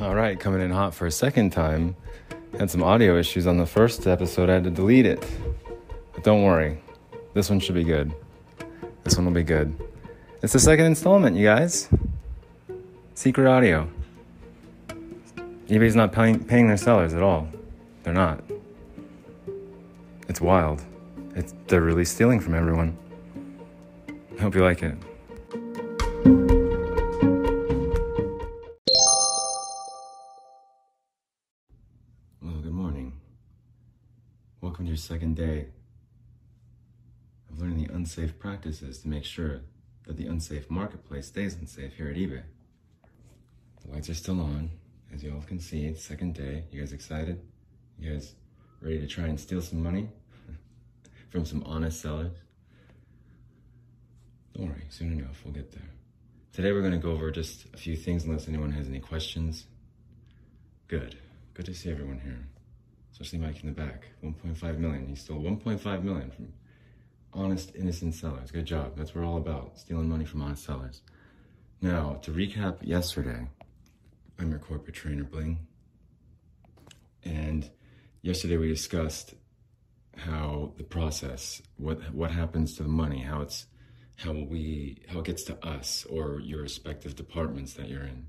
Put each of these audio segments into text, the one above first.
All right, coming in hot for a second time. Had some audio issues on the first episode, I had to delete it. But don't worry, this one should be good. This one will be good. It's the second installment, you guys. Secret audio. eBay's not paying, paying their sellers at all. They're not. It's wild. It's, they're really stealing from everyone. Hope you like it. Your second day of learning the unsafe practices to make sure that the unsafe marketplace stays unsafe here at eBay. The lights are still on, as you all can see. It's second day. You guys excited? You guys ready to try and steal some money from some honest sellers? Don't worry, soon enough, we'll get there. Today we're going to go over just a few things unless anyone has any questions. Good. Good to see everyone here. Especially Mike in the back. 1.5 million. He stole 1.5 million from honest, innocent sellers. Good job. That's what we're all about. Stealing money from honest sellers. Now, to recap yesterday, I'm your corporate trainer, Bling. And yesterday we discussed how the process, what what happens to the money, how it's how we how it gets to us or your respective departments that you're in.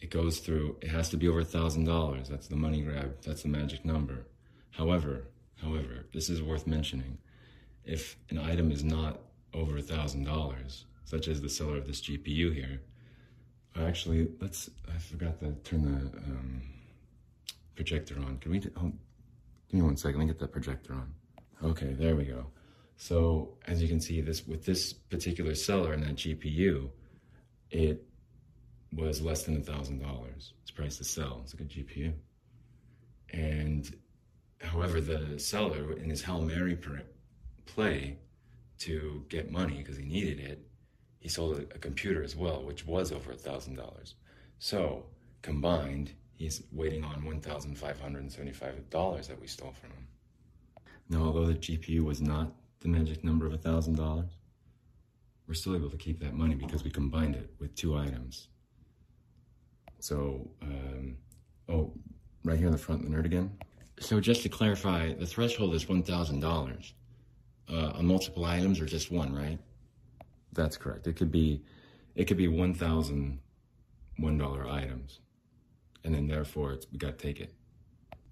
It goes through. It has to be over a thousand dollars. That's the money grab. That's the magic number. However, however, this is worth mentioning. If an item is not over a thousand dollars, such as the seller of this GPU here, actually, let's. I forgot to turn the um, projector on. Can we? Oh, give me one second. Let me get that projector on. Okay, there we go. So as you can see, this with this particular seller and that GPU, it was less than a thousand dollars. It's priced to sell. It's a good GPU. And however, the seller in his Hail Mary play to get money because he needed it, he sold a, a computer as well, which was over a thousand dollars. So combined, he's waiting on one thousand five hundred and seventy-five dollars that we stole from him. Now, although the GPU was not the magic number of a $1,000, we're still able to keep that money because we combined it with two items. So, um, oh, right here in the front, the nerd again. So just to clarify, the threshold is $1,000 uh, on multiple items or just one, right? That's correct. It could be, it could be $1,000 $1 items. And then therefore, we got to take it.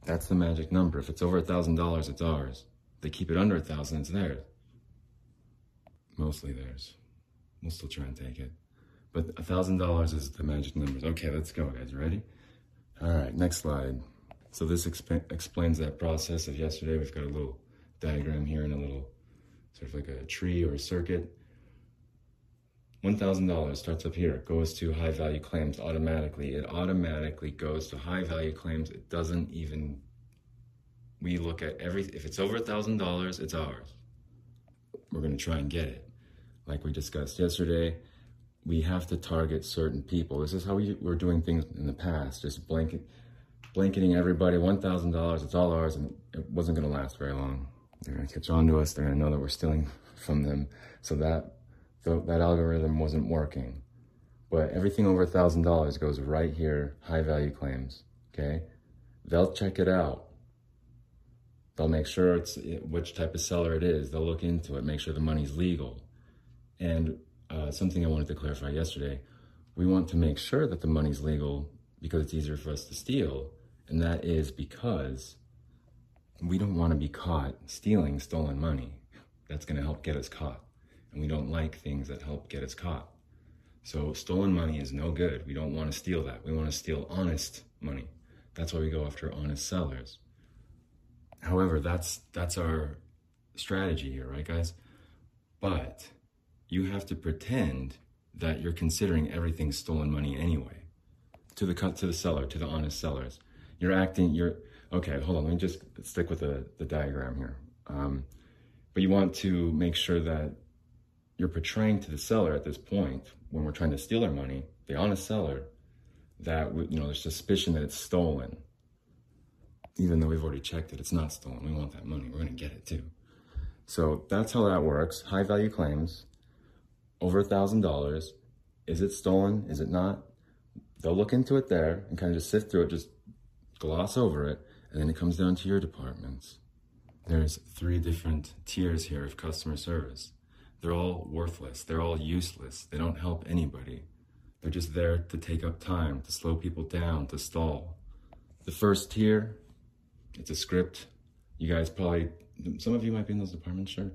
That's the magic number. If it's over $1,000, it's ours they keep it under a thousand, it's theirs. Mostly theirs. We'll still try and take it. But a thousand dollars is the magic numbers. Okay, let's go, guys. Ready? All right, next slide. So this exp explains that process of yesterday. We've got a little diagram here and a little sort of like a tree or a circuit. $1,000 starts up here, goes to high value claims automatically. It automatically goes to high value claims. It doesn't even we look at every if it's over a thousand dollars it's ours we're going to try and get it like we discussed yesterday we have to target certain people. This is how we were doing things in the past just blanket blanketing everybody. $1000 it's all ours and it wasn't to last very long. They're to catch on to us they're to know that we're stealing from them. So that that algorithm wasn't working. But everything over a thousand dollars goes right here high value claims okay? They'll check it out. They'll make sure it's which type of seller it is. They'll look into it, make sure the money's legal. And uh, something I wanted to clarify yesterday, we want to make sure that the money's legal because it's easier for us to steal. And that is because we don't want to be caught stealing stolen money. That's going to help get us caught. And we don't like things that help get us caught. So stolen money is no good. We don't want to steal that. We want to steal honest money. That's why we go after honest sellers. However, that's that's our strategy here, right, guys? But you have to pretend that you're considering everything stolen money anyway. To the to the seller, to the honest sellers. You're acting, you're okay, hold on, let me just stick with the, the diagram here. Um, but you want to make sure that you're portraying to the seller at this point, when we're trying to steal their money, the honest seller, that you know there's suspicion that it's stolen even though we've already checked it, it's not stolen. We want that money. We're going to get it too. So that's how that works. High value claims over a thousand dollars. Is it stolen? Is it not? they'll look into it there and kind of just sift through it, just gloss over it, and then it comes down to your departments. There's three different tiers here of customer service. They're all worthless. They're all useless. They don't help anybody. They're just there to take up time, to slow people down, to stall. The first tier, it's a script. You guys probably, some of you might be in those departments, sure,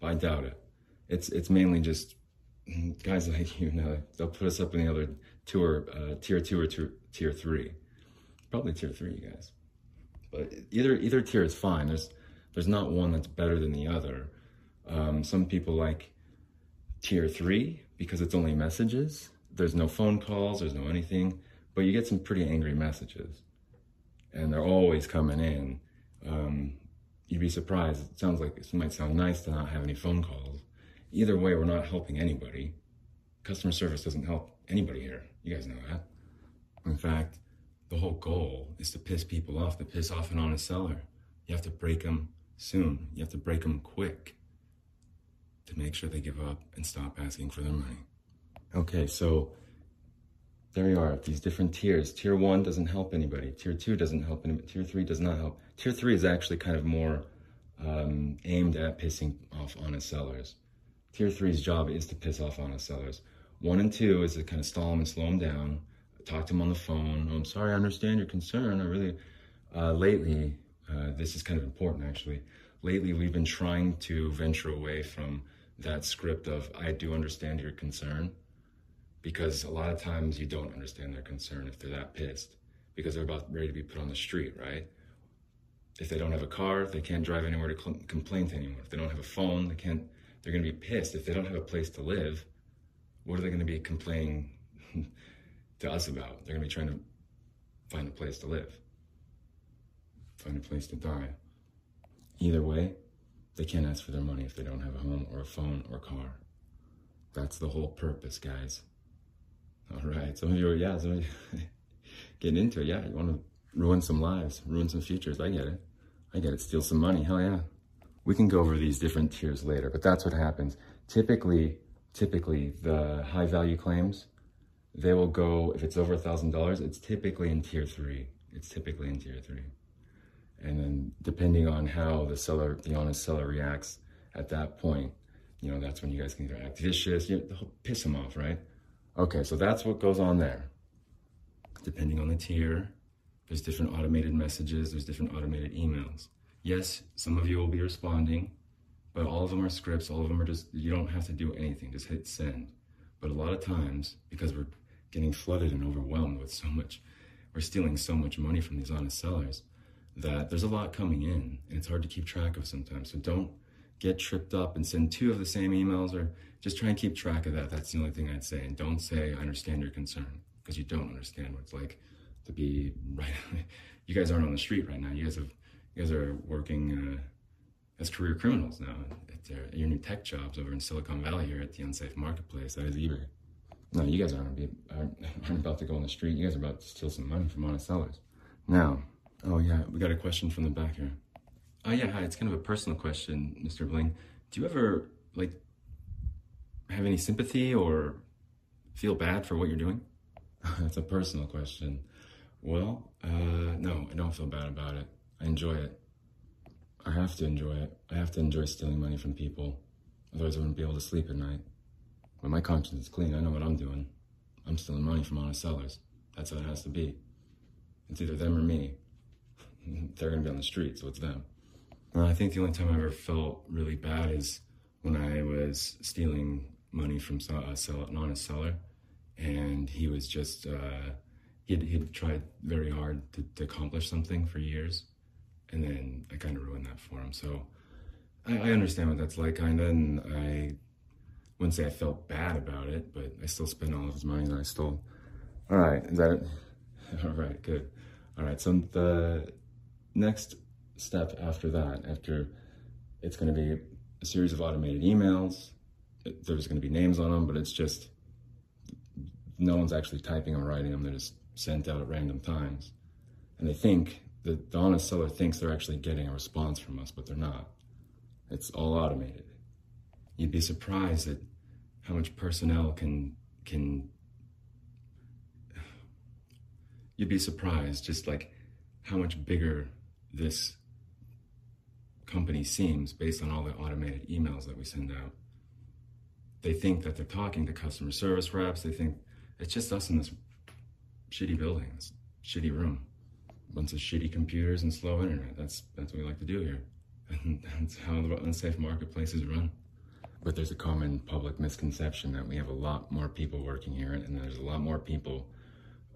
but I doubt it. It's it's mainly just guys like you know. They'll put us up in the other tour, uh, tier two or tier, tier three, probably tier three, you guys. But either either tier is fine. There's there's not one that's better than the other. Um, some people like tier three because it's only messages. There's no phone calls, there's no anything, but you get some pretty angry messages. And they're always coming in. Um, you'd be surprised. It sounds like it might sound nice to not have any phone calls. Either way, we're not helping anybody. Customer service doesn't help anybody here. You guys know that. In fact, the whole goal is to piss people off, to piss off an honest seller. You have to break them soon. You have to break them quick to make sure they give up and stop asking for their money. Okay, so there you are, these different tiers. Tier one doesn't help anybody. Tier two doesn't help anybody. Tier three does not help. Tier three is actually kind of more um, aimed at pissing off honest sellers. Tier three's job is to piss off honest sellers. One and two is to kind of stall them and slow them down. Talk to them on the phone. Oh, I'm sorry, I understand your concern. I really, uh, lately, uh, this is kind of important actually. Lately, we've been trying to venture away from that script of I do understand your concern because a lot of times you don't understand their concern if they're that pissed because they're about ready to be put on the street, right? If they don't have a car, they can't drive anywhere to cl- complain to anyone. If they don't have a phone, they can't. They're going to be pissed. If they don't have a place to live, what are they going to be complaining to us about? They're going to be trying to find a place to live, find a place to die. Either way, they can't ask for their money if they don't have a home or a phone or a car. That's the whole purpose, guys. All right. Some of you are, yeah, some of you getting into it. Yeah, you want to ruin some lives, ruin some futures. I get it. I get it. Steal some money. Hell yeah. We can go over these different tiers later, but that's what happens. Typically, typically the high value claims, they will go, if it's over a thousand dollars, it's typically in tier three. It's typically in tier three. And then depending on how the seller, the honest seller reacts at that point, you know, that's when you guys can either act vicious, you know, piss them off, right? Okay, so that's what goes on there. Depending on the tier, there's different automated messages, there's different automated emails. Yes, some of you will be responding, but all of them are scripts, all of them are just, you don't have to do anything, just hit send. But a lot of times, because we're getting flooded and overwhelmed with so much, we're stealing so much money from these honest sellers, that there's a lot coming in and it's hard to keep track of sometimes. So don't get tripped up and send two of the same emails or just try and keep track of that. That's the only thing I'd say. And don't say, I understand your concern because you don't understand what it's like to be right. you guys aren't on the street right now. You guys have, you guys are working uh, as career criminals now at, your new tech jobs over in Silicon Valley here at the unsafe marketplace. That is eBay. No, you guys aren't, be, aren't, aren't about to go on the street. You guys are about to steal some money from honest sellers. Now, Oh yeah, we got a question from the back here. Oh yeah, hi. It's kind of a personal question, Mr. Bling. Do you ever like have any sympathy or feel bad for what you're doing? That's a personal question. Well, uh, no, I don't feel bad about it. I enjoy it. I have to enjoy it. I have to enjoy stealing money from people. Otherwise, I wouldn't be able to sleep at night. When my conscience is clean. I know what I'm doing. I'm stealing money from honest sellers. That's how it has to be. It's either them or me they're going to be on the street, so it's them. Uh, I think the only time I ever felt really bad is when I was stealing money from a seller, an honest seller, and he was just uh, he'd, he'd tried very hard to, to, accomplish something for years, and then I kind of ruined that for him. So I, I understand what that's like, kind of, and I wouldn't say I felt bad about it, but I still spent all of his money that I stole. All right, is that it? All right, good. All right, so the next step after that, after it's going to be a series of automated emails, there's going to be names on them, but it's just no one's actually typing or writing them. They're just sent out at random times. And they think, the, the honest seller thinks they're actually getting a response from us, but they're not. It's all automated. You'd be surprised at how much personnel can can you'd be surprised just like how much bigger this company seems based on all the automated emails that we send out. They think that they're talking to customer service reps. They think it's just us in this shitty building, this shitty room, bunch of shitty computers and slow internet. That's that's what we like to do here, and that's how the unsafe marketplaces run. But there's a common public misconception that we have a lot more people working here, and there's a lot more people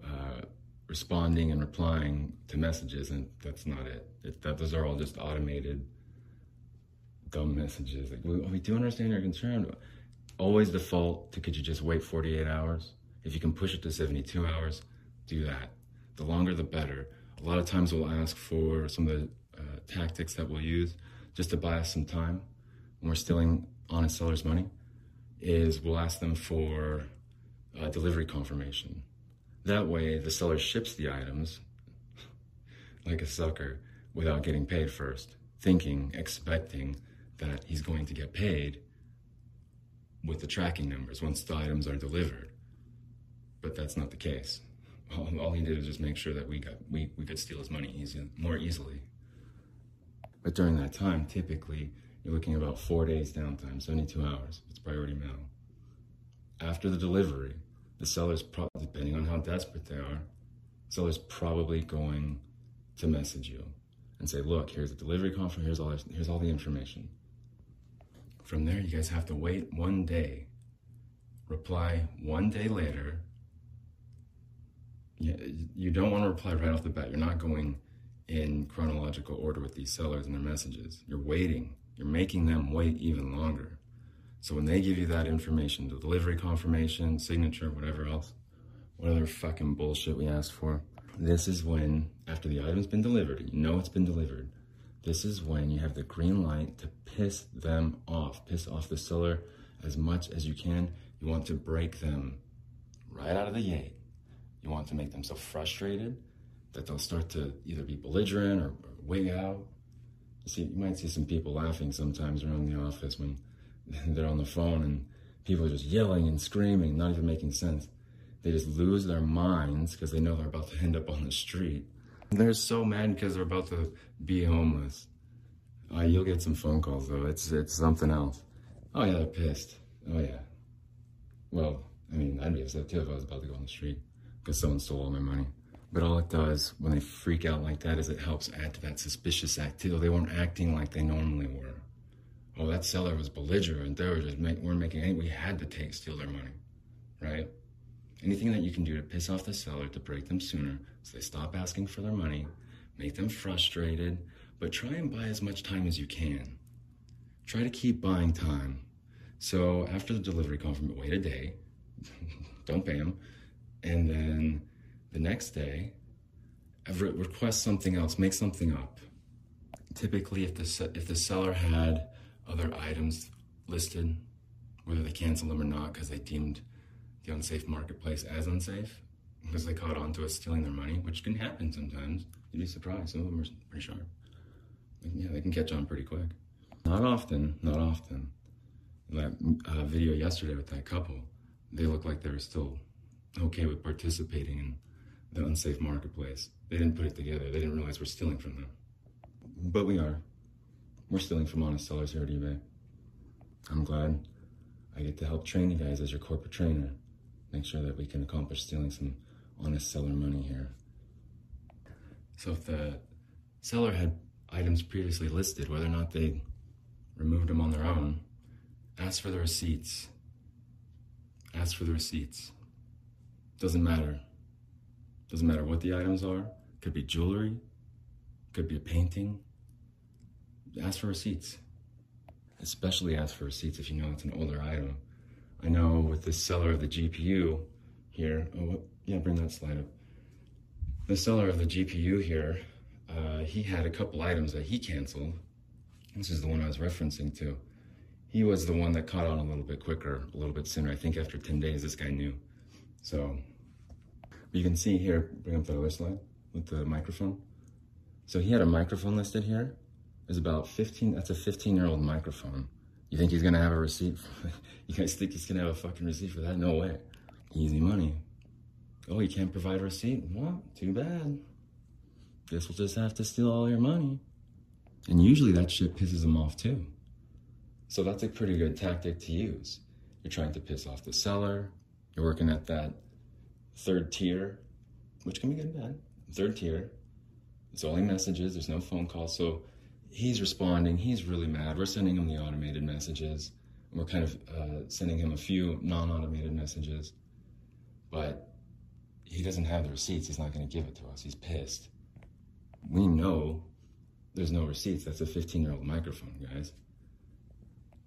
uh, responding and replying to messages, and that's not it. it that, those are all just automated, dumb messages. Like, we, we do understand your concern. Always default to could you just wait 48 hours? If you can push it to 72 hours, do that. The longer, the better. A lot of times we'll ask for some of the uh, tactics that we'll use just to buy us some time when we're stealing honest sellers' money. Is we'll ask them for delivery confirmation. That way, the seller ships the items like a sucker without getting paid first, thinking, expecting that he's going to get paid with the tracking numbers once the items are delivered. But that's not the case. All, he did was just make sure that we got we, we could steal his money easy, more easily. But during that time, typically you're looking about four days downtime, 72 hours. It's priority mail. After the delivery, the seller's pro- depending on how desperate they are, seller's probably going to message you and say, "Look, here's the delivery confirmation. Here's all here's all the information." From there, you guys have to wait one day. Reply one day later. You don't want to reply right off the bat. You're not going in chronological order with these sellers and their messages. You're waiting. You're making them wait even longer. So when they give you that information, the delivery confirmation, signature, whatever else, whatever fucking bullshit we asked for, this is when, after the item's been delivered, you know it's been delivered, this is when you have the green light to piss them off, piss off the seller as much as you can. You want to break them right out of the gate. You want to make them so frustrated that they'll start to either be belligerent or, or wig out. You see, you might see some people laughing sometimes around the office when they're on the phone and people are just yelling and screaming, not even making sense. They just lose their minds because they know they're about to end up on the street. They're so mad because they're about to be homeless. Uh, you'll get some phone calls though. It's it's something else. Oh yeah, they're pissed. Oh yeah. Well, I mean, I'd be upset too if I was about to go on the street because someone stole all my money. But all it does when they freak out like that is it helps add to that suspicious activity. They weren't acting like they normally were. Oh, that seller was belligerent. They were just make, weren't making any. We had to take steal their money, right? Anything that you can do to piss off the seller to break them sooner, so they stop asking for their money, make them frustrated, but try and buy as much time as you can. Try to keep buying time. So after the delivery confirmation, wait a day, don't pay them, and then the next day, request something else, make something up. Typically, if the if the seller had other items listed, whether they canceled them or not because they deemed the unsafe marketplace as unsafe because they caught on to us stealing their money, which can happen sometimes. You'd be surprised. Some of them are pretty sharp. Yeah, they can catch on pretty quick. Not often, not often. That uh, video yesterday with that couple, they looked like they were still okay with participating in the unsafe marketplace. They didn't put it together. They didn't realize we're stealing from them. But we are. We're stealing from honest sellers here at eBay. I'm glad I get to help train you guys as your corporate trainer make sure that we can accomplish stealing some honest seller money here. So if the seller had items previously listed, whether or not they removed them on their own, ask for the receipts. Ask for the receipts. Doesn't matter. Doesn't matter what the items are. Could be jewelry, could be a painting. Ask for receipts. Especially ask for receipts if you know it's an older item. I know with the seller of the GPU here, oh, yeah, bring that slide up. The seller of the GPU here, uh, he had a couple items that he canceled. This is the one I was referencing to. He was the one that caught on a little bit quicker, a little bit sooner. I think after 10 days, this guy knew. So you can see here, bring up the other slide with the microphone. So he had a microphone listed here. It's about 15, that's a 15 year old microphone. You think he's gonna have a receipt? you guys think he's gonna have a fucking receipt for that? No way. Easy money. Oh, you can't provide a receipt? Well, too bad. Guess we'll just have to steal all your money. And usually that shit pisses them off too. So that's a pretty good tactic to use. You're trying to piss off the seller. You're working at that third tier, which can be good and bad. Third tier. It's only messages, there's no phone calls. So he's responding. He's really mad. We're sending him the automated messages. And we're kind of uh, sending him a few non automated messages. But he doesn't have the receipts. He's not going to give it to us. He's pissed. We know there's no receipts. That's a 15 year old microphone, guys.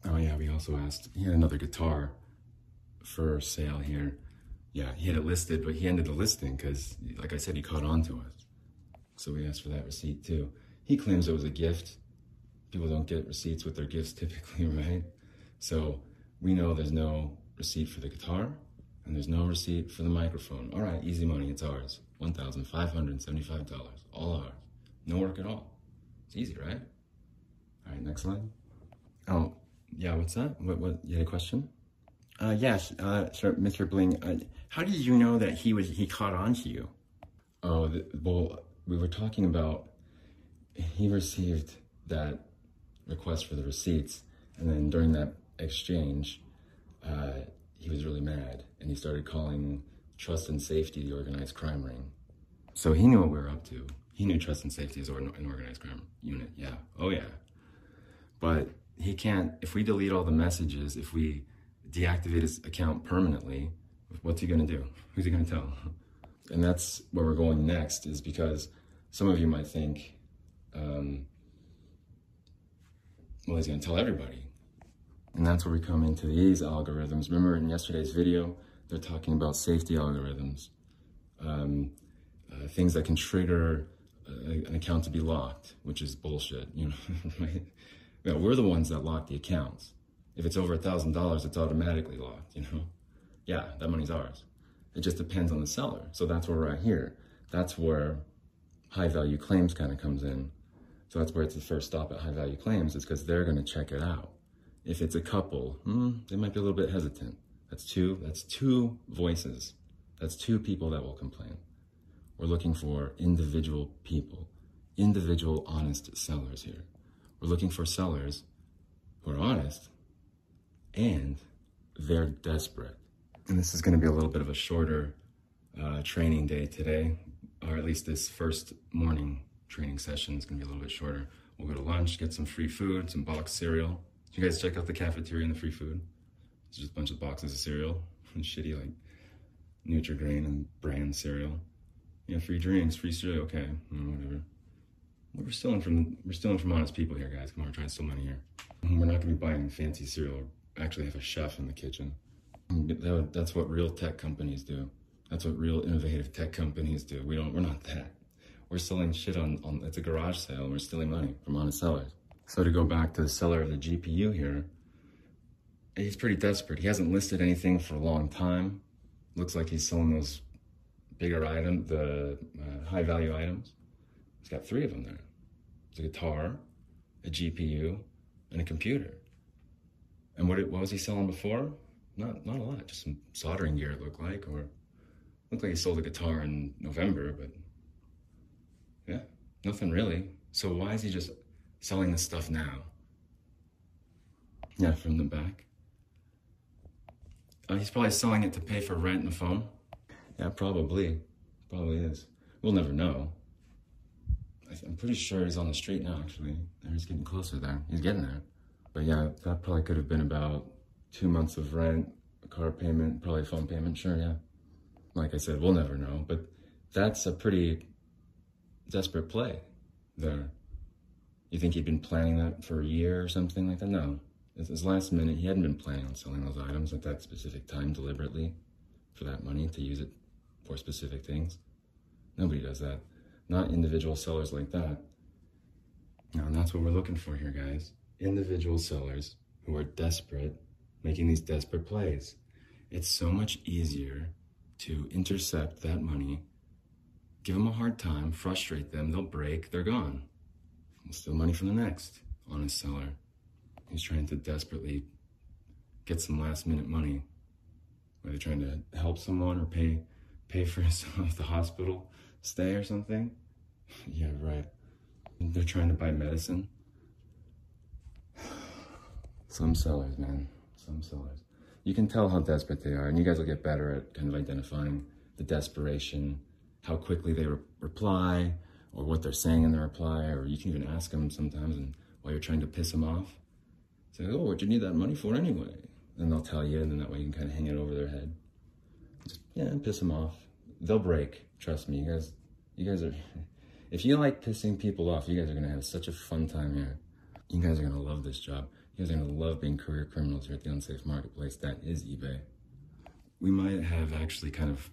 Oh, yeah, we also asked. He had another guitar for sale here. Yeah, he had it listed, but he ended the listing because, like I said, he caught on to us. So we asked for that receipt too. He claims it was a gift. People don't get receipts with their gifts typically, right? So we know there's no receipt for the guitar and there's no receipt for the microphone. All right, easy money, it's ours. $1,575, all ours. No work at all. It's easy, right? All right, next slide. Oh, yeah, what's that? What, what, you had a question? Uh, yes, uh, sir, Mr. Bling, uh, how did you know that he was, he caught on to you? Oh, the, well, we were talking about, he received that request for the receipts, and then during that exchange, uh, he was really mad and he started calling Trust and Safety the organized crime ring. So he knew what we were up to. He knew Trust and Safety is an organized crime unit. Yeah. Oh, yeah. But he can't, if we delete all the messages, if we deactivate his account permanently, what's he going to do? Who's he going to tell? And that's where we're going next, is because some of you might think, um, well, he's going to tell everybody. And that's where we come into these algorithms. Remember in yesterday's video, they're talking about safety algorithms, um, uh, things that can trigger uh, an account to be locked, which is bullshit, you know, right? You know, we're the ones that lock the accounts. If it's over a thousand dollars, it's automatically locked, you know? Yeah, that money's ours. It just depends on the seller. So that's where we're at here. That's where high value claims kind of comes in. So that's where it's the first stop at high value claims, is because they're going to check it out. If it's a couple, hmm, they might be a little bit hesitant. That's two, that's two voices. That's two people that will complain. We're looking for individual people, individual honest sellers here. We're looking for sellers who are honest and they're desperate. And this is going to be a little bit of a shorter uh, training day today, or at least this first morning training session is going to be a little bit shorter. We'll go to lunch, get some free food, some boxed cereal, you guys check out the cafeteria and the free food? It's just a bunch of boxes of cereal and shitty like Nutri-Grain and brand cereal. Yeah, free drinks, free cereal, okay, mm, whatever. We're stealing from we're stealing from honest people here, guys. Come on, we're trying to steal money here. We're not gonna be buying fancy cereal. Actually have a chef in the kitchen. That's what real tech companies do. That's what real innovative tech companies do. We don't. We're not that. We're selling shit on. on it's a garage sale. and We're stealing money from honest sellers. So to go back to the seller of the GPU here, he's pretty desperate. He hasn't listed anything for a long time. Looks like he's selling those bigger items, the uh, high value items. He's got three of them there. It's a guitar, a GPU, and a computer. And what, what was he selling before? Not, not a lot, just some soldering gear it looked like, or looked like he sold a guitar in November, but yeah, nothing really. So why is he just selling this stuff now. Yeah, from the back. Uh, he's probably selling it to pay for rent and the phone. Yeah, probably. Probably is. We'll never know. I'm pretty sure he's on the street now, actually. He's getting closer there. He's getting there. But yeah, that probably could have been about two months of rent, a car payment, probably phone payment. Sure, yeah. Like I said, we'll never know. But that's a pretty desperate play there. You think he'd been planning that for a year or something like that? No. It was last minute. He hadn't been planning on selling those items at that specific time deliberately for that money to use it for specific things. Nobody does that. Not individual sellers like that. No, and that's what we're looking for here, guys. Individual sellers who are desperate, making these desperate plays. It's so much easier to intercept that money, give them a hard time, frustrate them, they'll break, they're gone steal money from the next honest seller. He's trying to desperately get some last minute money, whether trying to help someone or pay pay for the hospital stay or something. Yeah, right. They're trying to buy medicine. Some sellers, man. Some sellers. You can tell how desperate they are, and you guys will get better at kind of identifying the desperation, how quickly they re- reply, or what they're saying in the reply, or you can even ask them sometimes and while you're trying to piss them off. Say, oh, what'd you need that money for anyway? And they'll tell you, and then that way you can kind of hang it over their head. Just, yeah, piss them off. They'll break. Trust me, you guys. You guys are. If you like pissing people off, you guys are gonna have such a fun time here. You guys are gonna this job. You guys are gonna love being career criminals here at the Unsafe Marketplace. That is eBay. We might have actually kind of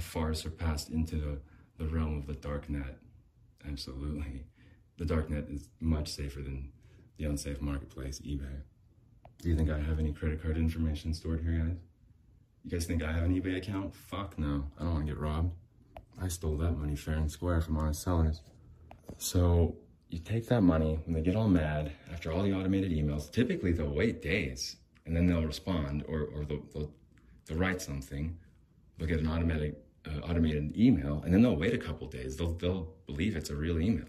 far surpassed into the, the realm of the dark net. Absolutely. The dark net is much safer than the unsafe marketplace, eBay. Do you think I have any credit card information stored here, guys? You guys think I have an eBay account? Fuck no. I don't want to get robbed. I stole that money fair and square from honest sellers. So you take that money when they get all mad after all the automated emails. Typically, they'll wait days and then they'll respond or, or they'll, they'll, they'll write something. They'll get an automatic uh, automated email and then they'll wait a couple days. They'll, they'll believe it's a real email.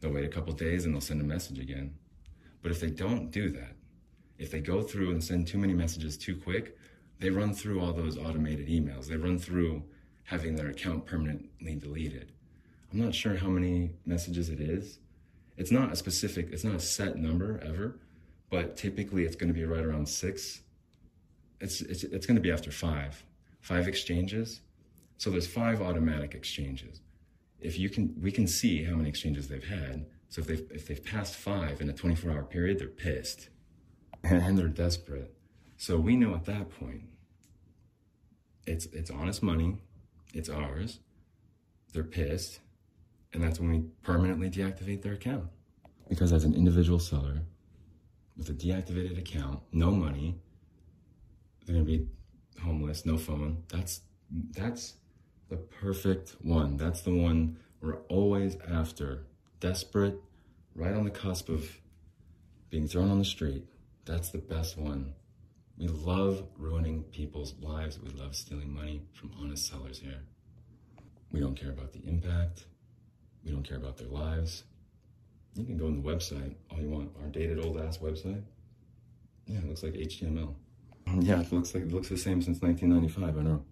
They'll wait a couple days and they'll send a message again. But if they don't do that, if they go through and send too many messages too quick, they run through all those automated emails. They run through having their account permanently deleted. I'm not sure how many messages it is. It's not a specific, it's not a set number ever, but typically it's going to be right around six. It's, it's, it's going to be after five, five exchanges. So there's five automatic exchanges. If you can, we can see how many exchanges they've had. So if they've, if they've passed five in a 24 hour period, they're pissed and they're desperate. So we know at that point, it's, it's honest money it's ours. They're pissed. And that's when we permanently deactivate their account. Because as an individual seller with a deactivated account, no money, they're gonna be homeless, no phone. That's that's the perfect one. That's the one we're always after. Desperate, right on the cusp of being thrown on the street. That's the best one. We love ruining people's lives. We love stealing money from honest sellers here. We don't care about the impact. We don't care about their lives. You can go on the website all you want. Our dated old ass website. Yeah, it looks like HTML. Yeah, it looks like it looks the same since 1995. I know.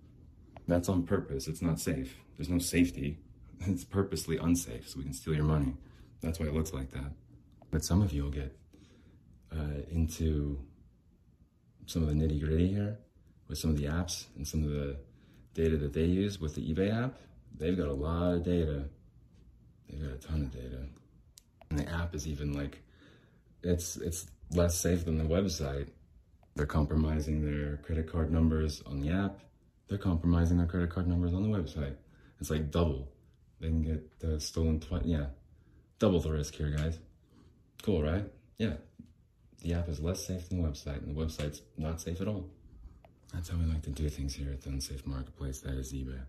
That's on purpose. It's not safe. There's no safety. It's purposely unsafe so we can steal your money. That's why it looks like that. But some of you will get uh, into some of the nitty gritty here with some of the apps and some of the data that they use with the eBay app. They've got a lot of data. They've got a ton of data. And the app is even like, it's, it's less safe than the website. They're compromising their credit card numbers on the app. They're compromising their credit card numbers on the website. It's like double. They can get uh, stolen twice. Yeah, double the risk here, guys. Cool, right? Yeah, the app is less safe than the website, and the website's not safe at all. That's how we like to do things here at the Unsafe Marketplace, that is eBay.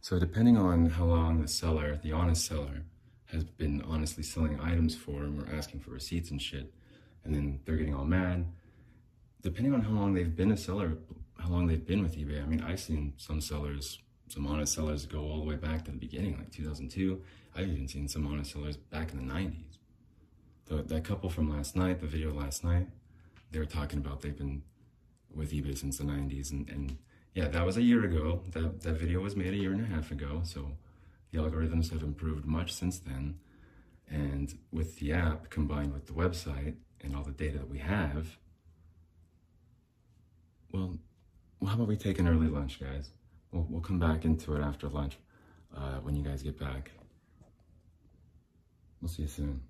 So depending on how long the seller, the honest seller, has been honestly selling items for them or asking for receipts and shit, and then they're getting all mad, depending on how long they've been a seller, how long they've been with eBay. I mean, I've seen some sellers, some honest sellers go all the way back to the beginning, like 2002. I've even seen some honest sellers back in the 90s the, that couple from last night, the video last night, they were talking about they've been with eBay since the 90s. And, and yeah, that was a year ago. That, that video was made a year and a half ago. So the algorithms have improved much since then. And with the app combined with the website and all the data that we have, well, how about we take an early lunch, guys? We'll, we'll come back into it after lunch uh, when you guys get back. We'll see you soon